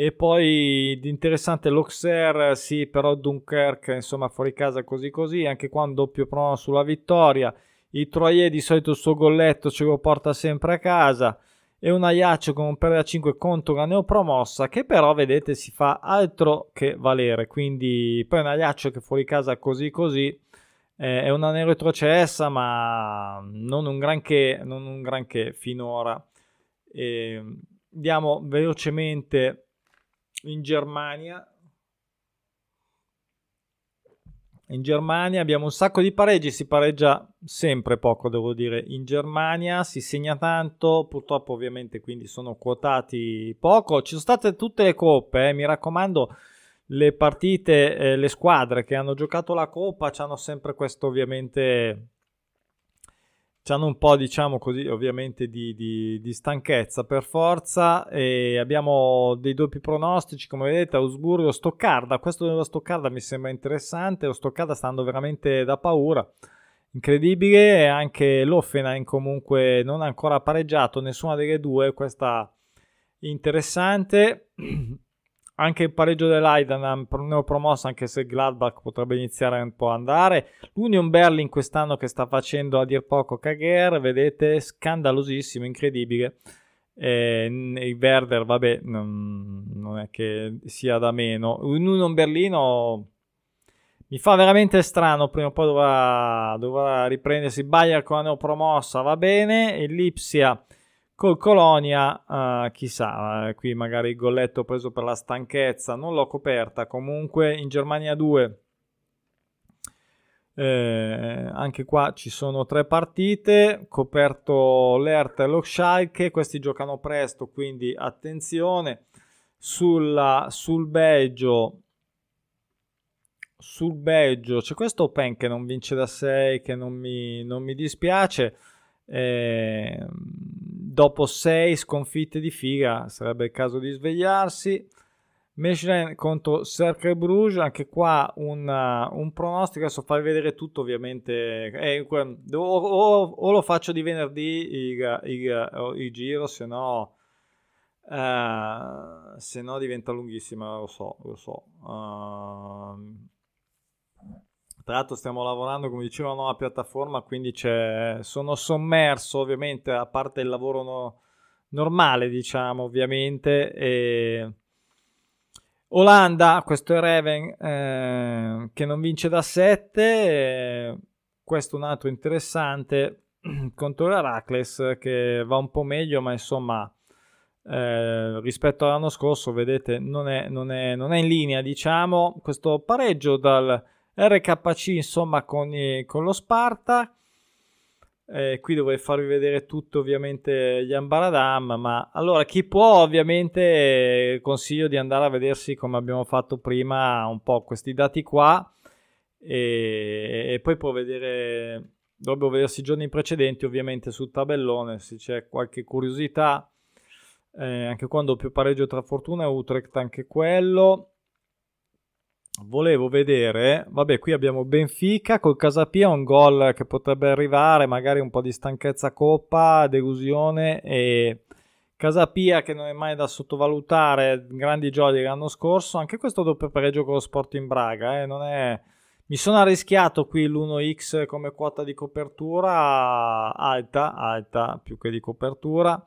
e poi interessante l'Auxerre, sì, però Dunkerque, insomma, fuori casa così così, anche qua un doppio prono sulla vittoria. Il Troyer di solito il suo golletto ce lo porta sempre a casa. E un Aiaccio con un perdita 5 contro una neopromossa che però, vedete, si fa altro che valere. Quindi poi un Aiaccio che fuori casa così così eh, è una neoretrocessa, ma non un granché, non un granché finora. E, diamo velocemente in Germania. In Germania abbiamo un sacco di pareggi, si pareggia sempre poco, devo dire. In Germania si segna tanto, purtroppo ovviamente quindi sono quotati poco. Ci sono state tutte le coppe, eh, mi raccomando, le partite, eh, le squadre che hanno giocato la coppa hanno sempre questo ovviamente hanno un po', diciamo così, ovviamente di, di, di, stanchezza per forza e abbiamo dei doppi pronostici, come vedete, Augsburgo, Stoccarda, questo della Stoccarda mi sembra interessante, lo Stoccarda sta andando veramente da paura, incredibile, anche l'Offenheim comunque non ha ancora pareggiato nessuna delle due, questa interessante. anche il pareggio dell'Aidan neopromosso anche se Gladbach potrebbe iniziare un po' a andare. l'Union Berlin quest'anno che sta facendo a dir poco cagare vedete scandalosissimo incredibile. Eh, il Werder vabbè non, è che sia da meno. Union Berlino mi fa veramente strano prima o poi dovrà, dovrà riprendersi. Bayer con la neopromossa va bene. E l'Ipsia Col Colonia, uh, chissà, uh, qui magari il golletto preso per la stanchezza, non l'ho coperta. Comunque in Germania 2, eh, anche qua ci sono tre partite, coperto l'Ert e lo Schalke, questi giocano presto, quindi attenzione. Sulla, sul Belgio, sul Belgio c'è questo Open che non vince da 6, che non mi, non mi dispiace. Eh, dopo sei sconfitte di figa sarebbe il caso di svegliarsi. Michelin contro Cercle Bruges, anche qua un, uh, un pronostico, adesso farvi vedere tutto ovviamente, eh, o, o, o, lo faccio di venerdì il, il, il giro, se no, uh, se no diventa lunghissima, lo so, lo so. Uh, tra l'altro stiamo lavorando, come dicevo, a nuova piattaforma, quindi sono sommerso ovviamente, a parte il lavoro no, normale, diciamo, ovviamente. E... Olanda, questo è Reven eh, che non vince da 7, eh, questo un altro interessante contro l'Aracles che va un po' meglio, ma insomma eh, rispetto all'anno scorso, vedete, non è, non, è, non è in linea, diciamo, questo pareggio dal RKC insomma con, con lo Sparta. Eh, qui dovrei farvi vedere tutto ovviamente gli Ambaradam, ma allora chi può ovviamente eh, consiglio di andare a vedersi come abbiamo fatto prima un po' questi dati qua. E, e poi può vedere, dovrebbero vedersi i giorni precedenti ovviamente sul tabellone se c'è qualche curiosità, eh, anche quando più pareggio tra Fortuna e Utrecht anche quello volevo vedere, vabbè, qui abbiamo Benfica col Casapia, un gol che potrebbe arrivare, magari un po' di stanchezza coppa, delusione e Casapia che non è mai da sottovalutare, grandi giochi l'anno scorso, anche questo doppio pareggio con lo Sporting Braga, eh, non è... Mi sono arrischiato qui l'1x come quota di copertura alta, alta più che di copertura.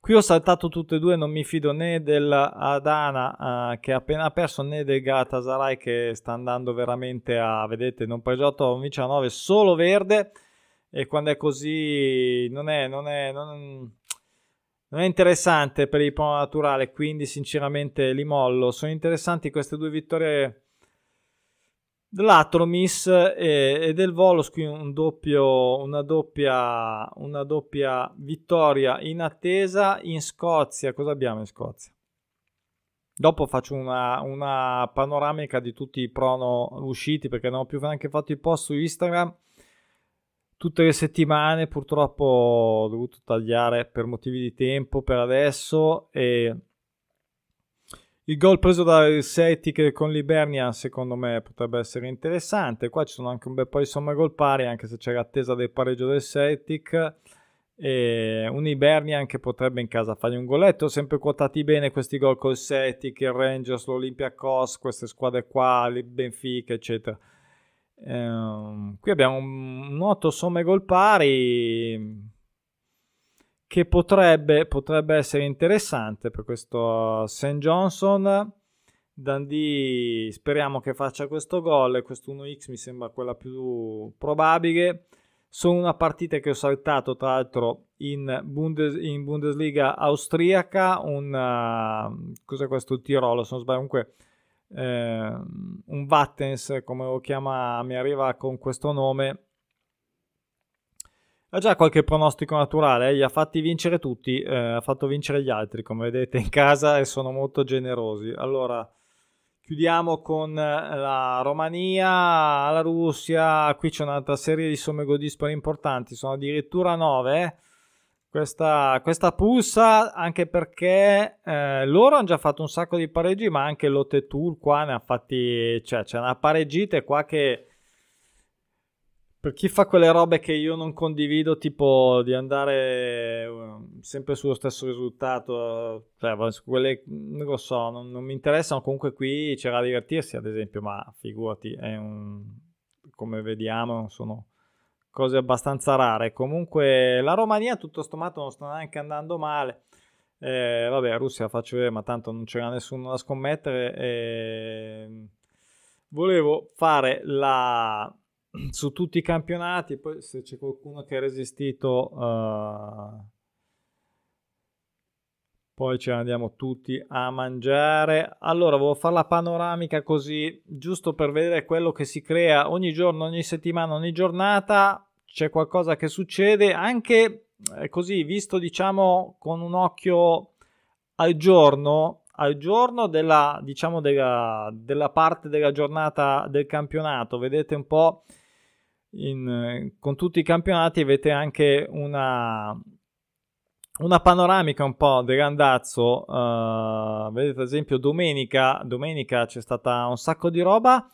Qui ho saltato tutte e due, non mi fido né del Adana uh, che ha appena perso né del Galatasaray che sta andando veramente a, vedete, non pregiato a 19 solo verde e quando è così non è, non è, non, non è interessante per il prono naturale, quindi sinceramente li mollo. Sono interessanti queste due vittorie dell'Atromis e, e, del Volos qui un doppio, una, doppia, una doppia vittoria in attesa in Scozia cosa abbiamo in Scozia? dopo faccio una, una panoramica di tutti i prono usciti perché non ho più neanche fatto il post su Instagram tutte le settimane purtroppo ho dovuto tagliare per motivi di tempo per adesso e il gol preso dal Celtic con l'Ibernia secondo me potrebbe essere interessante. Qua ci sono anche un bel po' di somme gol pari, anche se c'è l'attesa del pareggio del Celtic. E un Ibernia che potrebbe in casa fargli un goletto. Sempre quotati bene questi gol col Celtic, il Rangers, l'Olympiacos, queste squadre qua, il Benfica, eccetera. Ehm, qui abbiamo un noto somme gol pari che potrebbe, potrebbe essere interessante per questo St. Johnson. Dundee speriamo che faccia questo gol questo 1x mi sembra quella più probabile. Sono una partita che ho saltato tra l'altro in, Bundes, in Bundesliga austriaca, un, uh, cos'è questo Tirolo, se non sbaglio, comunque eh, un Vattens come lo chiama, mi arriva con questo nome, ha già qualche pronostico naturale, eh? li ha fatti vincere tutti, eh, ha fatto vincere gli altri, come vedete in casa e sono molto generosi. Allora, chiudiamo con eh, la Romania, la Russia, qui c'è un'altra serie di somme go dispari importanti, sono addirittura 9. Eh? Questa, questa, pulsa anche perché eh, loro hanno già fatto un sacco di pareggi, ma anche Lotte Tour qua ne ha fatti, cioè c'è una pareggita qua che per chi fa quelle robe che io non condivido, tipo di andare uh, sempre sullo stesso risultato, cioè quelle non lo so, non, non mi interessano. Comunque qui c'era da divertirsi, ad esempio, ma figurati, un, come vediamo, sono cose abbastanza rare. Comunque la Romania, tutto sommato, non sta neanche andando male. Eh, vabbè, Russia la faccio vedere, ma tanto non c'era nessuno da scommettere. Eh, volevo fare la su tutti i campionati, poi se c'è qualcuno che ha resistito, uh, poi ce ne andiamo tutti a mangiare. Allora, volevo fare la panoramica così, giusto per vedere quello che si crea ogni giorno, ogni settimana, ogni giornata. C'è qualcosa che succede, anche eh, così, visto diciamo con un occhio al giorno, al giorno della, diciamo, della, della parte della giornata del campionato. Vedete un po' in, con tutti i campionati avete anche una, una panoramica un po' del randazzo. Uh, vedete ad esempio domenica, domenica c'è stata un sacco di roba,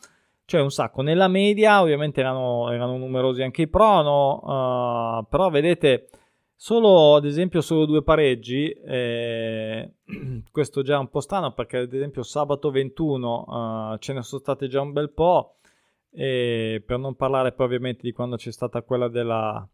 cioè un sacco. Nella media ovviamente erano, erano numerosi anche i prono, uh, però vedete solo ad esempio solo due pareggi, eh, questo già è un po' strano perché ad esempio sabato 21 uh, ce ne sono state già un bel po'. E per non parlare poi ovviamente di quando c'è stata quella della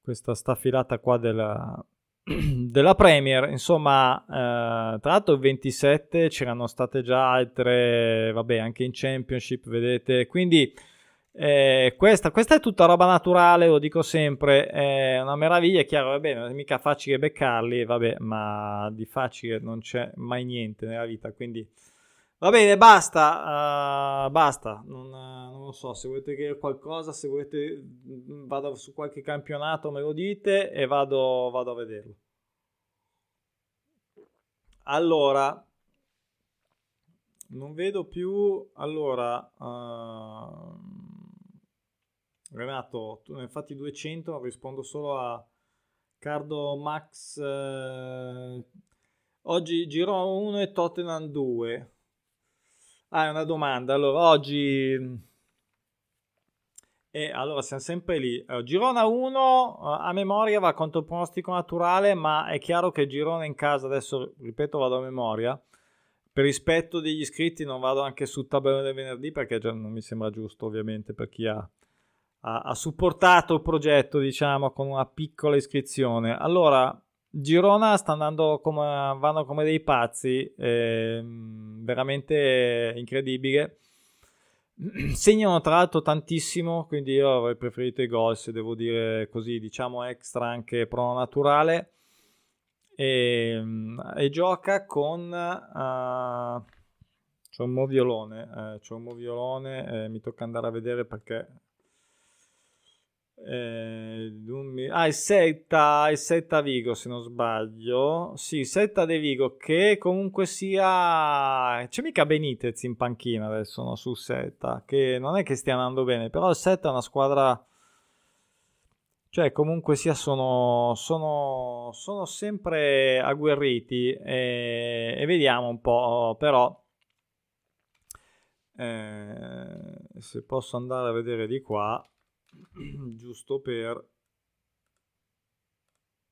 questa staffilata qua della, della Premier, insomma, eh, tra l'altro il 27 c'erano state già altre, vabbè, anche in Championship, vedete, quindi eh, questa, questa, è tutta roba naturale, lo dico sempre, è una meraviglia, è chiaro, vabbè, non è mica facile beccarli, vabbè, ma di facile non c'è mai niente nella vita, quindi Va bene, basta, uh, basta, non, non, lo so, se volete dire qualcosa, se volete mm, vado su qualche campionato me lo dite e vado, vado a vederlo. Allora, non vedo più, allora, uh, Renato, tu ne hai fatti 200, rispondo solo a Cardo Max, uh, oggi Girona 1 e Tottenham 2. Ah, è una domanda. Allora, oggi... E eh, allora siamo sempre lì. Girona 1 a memoria va contro il pronostico naturale, ma è chiaro che Girona in casa, adesso ripeto vado a memoria, per rispetto degli iscritti non vado anche sul tabellone del venerdì perché non mi sembra giusto ovviamente per chi ha, ha, ha supportato il progetto diciamo con una piccola iscrizione. Allora Girona sta andando come, vanno come dei pazzi, eh, veramente incredibile. Segnano tra l'altro tantissimo, quindi io avrei preferito i gol, se devo dire così, diciamo extra anche pro naturale. E, e gioca con... Uh, c'è un moviolone, eh, c'è un moviolone, eh, mi tocca andare a vedere perché eh, ah, il Setta, il Setta Vigo se non sbaglio. Sì, Setta De Vigo che comunque sia... C'è mica Benitez in panchina adesso no, su Setta, che non è che stia andando bene, però il Setta è una squadra... Cioè, comunque sia, sono, sono, sono sempre agguerriti e, e, vediamo un po', però... Eh, se posso andare a vedere di qua giusto per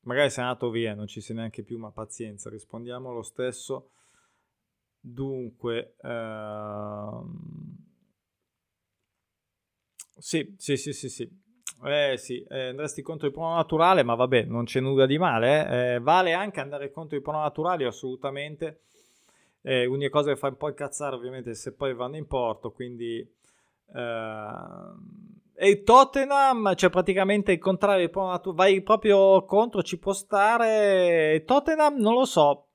magari sei andato via non ci sei neanche più ma pazienza rispondiamo lo stesso dunque ehm... sì sì sì sì sì eh sì, eh, andresti contro il prono naturale, ma vabbè, non c'è nulla di male. Eh. Eh, vale anche andare contro i prono naturali, assolutamente. Eh, l'unica cosa che fa un po' incazzare, ovviamente, se poi vanno in porto, quindi ehm, e il Tottenham, cioè praticamente il contrario, vai proprio contro, ci può stare. Tottenham, non lo so,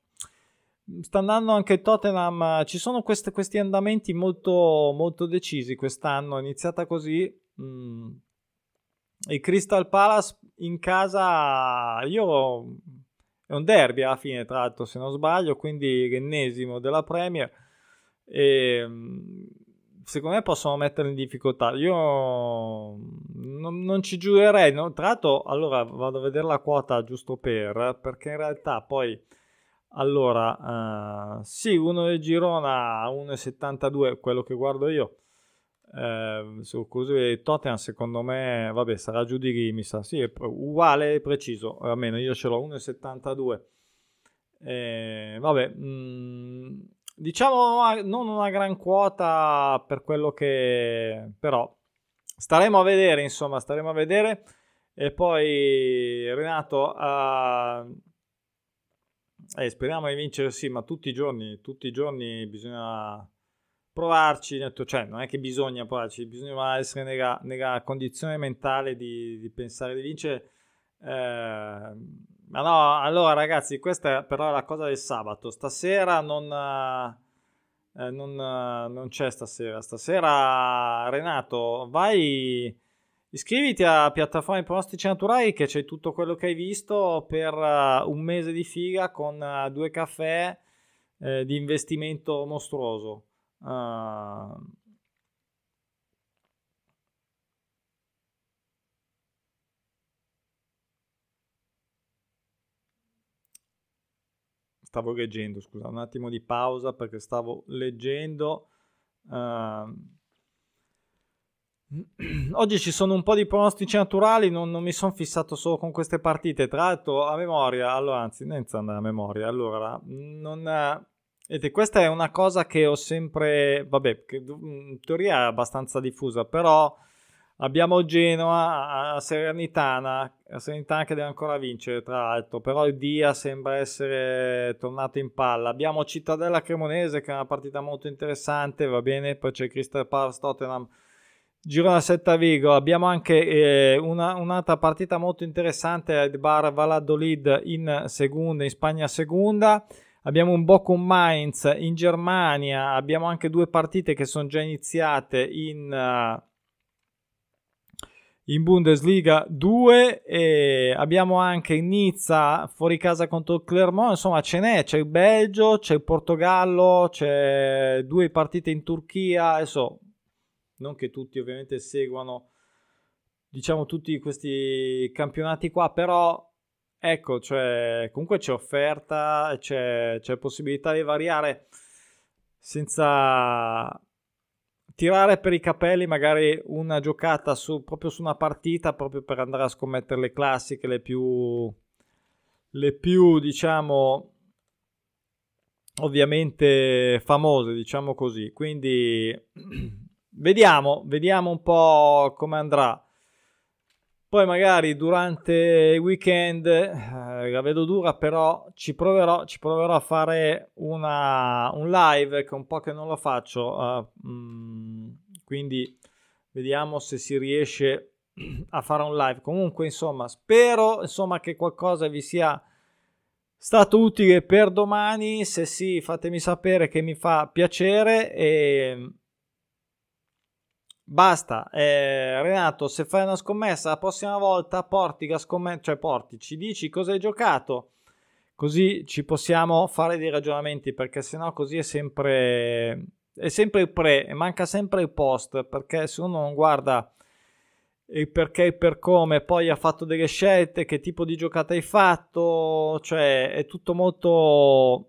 sta andando anche il Tottenham. Ci sono queste, questi andamenti molto, molto decisi quest'anno. È iniziata così. Mm. Il Crystal Palace in casa, io è un derby alla fine, tra l'altro, se non sbaglio, quindi l'ennesimo della Premier. E secondo me possono mettere in difficoltà. Io non, non ci giurerei. No? Tra l'altro, allora vado a vedere la quota giusto per, perché in realtà poi, allora, uh, sì, uno del Girona a 1,72, quello che guardo io. Eh, su così Tottenham secondo me vabbè sarà giù di lì mi sa sì è uguale preciso almeno io ce l'ho 1,72 eh, vabbè mh, mm, diciamo non una gran quota per quello che però staremo a vedere insomma staremo a vedere. E poi Renato uh, eh, speriamo di vincere sì ma tutti i giorni tutti i giorni bisogna provarci cioè non è che bisogna provarci bisogna essere nella, nella condizione mentale di, di, pensare di vincere. Eh, ma no, allora ragazzi, questa però è la cosa del sabato. Stasera non, eh, non, non c'è stasera. Stasera, Renato, vai, iscriviti a piattaforme pronostici naturali che c'è tutto quello che hai visto per uh, un mese di figa con uh, due caffè uh, di investimento mostruoso. Uh, stavo leggendo, scusa, un attimo di pausa perché stavo leggendo. Uh, oggi ci sono un po' di pronostici naturali, non, non mi sono fissato solo con queste partite. Tra l'altro, a memoria, allora, anzi, non a memoria, allora, non. Vedete, questa è una cosa che ho sempre, vabbè, che in teoria è abbastanza diffusa, però Abbiamo Genoa a Serenitana, a Serenitana che deve ancora vincere tra l'altro, però il Dia sembra essere tornato in palla. Abbiamo Cittadella Cremonese che è una partita molto interessante, va bene, poi c'è Crystal Palace Tottenham. Girona 7 Vigo, abbiamo anche eh, una, un'altra partita molto interessante, il Bar Valladolid in seconda, in Spagna seconda. abbiamo un Bochum Mainz in Germania, abbiamo anche due partite che sono già iniziate in, uh, in Bundesliga 2 e abbiamo anche Nizza fuori casa contro Clermont, insomma ce n'è, c'è il Belgio, c'è il Portogallo, c'è due partite in Turchia, adesso non che tutti ovviamente seguano diciamo tutti questi campionati qua, però ecco, cioè, comunque c'è offerta, c'è, c'è possibilità di variare senza tirare per i capelli magari una giocata su, proprio su una partita proprio per andare a scommettere le classiche, le più, le più diciamo ovviamente famose, diciamo così. Quindi vediamo, vediamo un po' come andrà. Poi magari durante il weekend eh, la vedo dura, però ci proverò, ci proverò a fare una, un live che un po' che non lo faccio. Uh, mm, quindi vediamo se si riesce a fare un live. Comunque, insomma, spero insomma, che qualcosa vi sia stato utile per domani. Se sì, fatemi sapere che mi fa piacere e Basta, eh, Renato, se fai una scommessa la prossima volta porti la scommessa, cioè porti, ci dici cosa hai giocato, così ci possiamo fare dei ragionamenti, perché sennò così è sempre, è sempre il pre e manca sempre il post, perché se uno non guarda il perché e per come, poi ha fatto delle scelte, che tipo di giocata hai fatto, cioè è tutto molto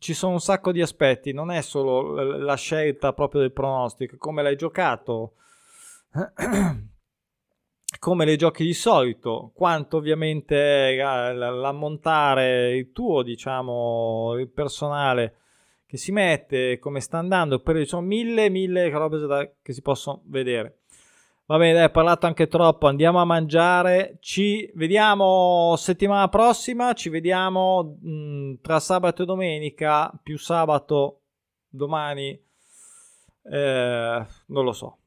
ci sono un sacco di aspetti, non è solo la scelta proprio del pronostico, come l'hai giocato, come le giochi di solito, quanto ovviamente l'ammontare il tuo, diciamo, il personale che si mette, come sta andando, per sono mille, mille robe che si possono vedere. Va bene, dai, ho parlato anche troppo. Andiamo a mangiare. Ci vediamo settimana prossima. Ci vediamo mh, mm, tra sabato e domenica. Più sabato domani. Eh, non lo so.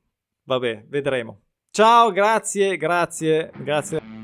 Vabbè, vedremo. Ciao, grazie, grazie, grazie.